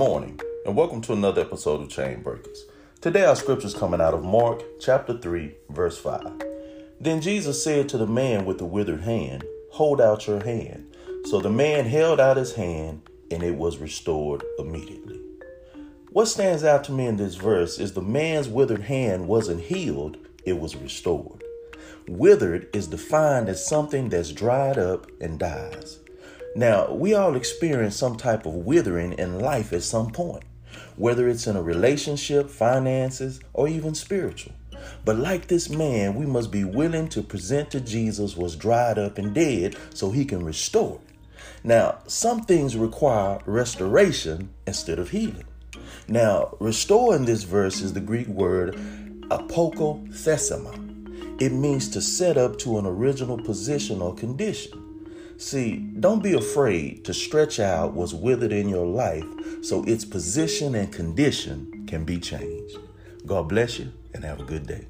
morning, and welcome to another episode of Chain Breakers. Today, our scripture is coming out of Mark chapter 3, verse 5. Then Jesus said to the man with the withered hand, Hold out your hand. So the man held out his hand, and it was restored immediately. What stands out to me in this verse is the man's withered hand wasn't healed, it was restored. Withered is defined as something that's dried up and dies. Now, we all experience some type of withering in life at some point, whether it's in a relationship, finances, or even spiritual. But like this man, we must be willing to present to Jesus what's dried up and dead so he can restore it. Now, some things require restoration instead of healing. Now, restore in this verse is the Greek word apokathistemi. It means to set up to an original position or condition. See, don't be afraid to stretch out what's withered in your life so its position and condition can be changed. God bless you and have a good day.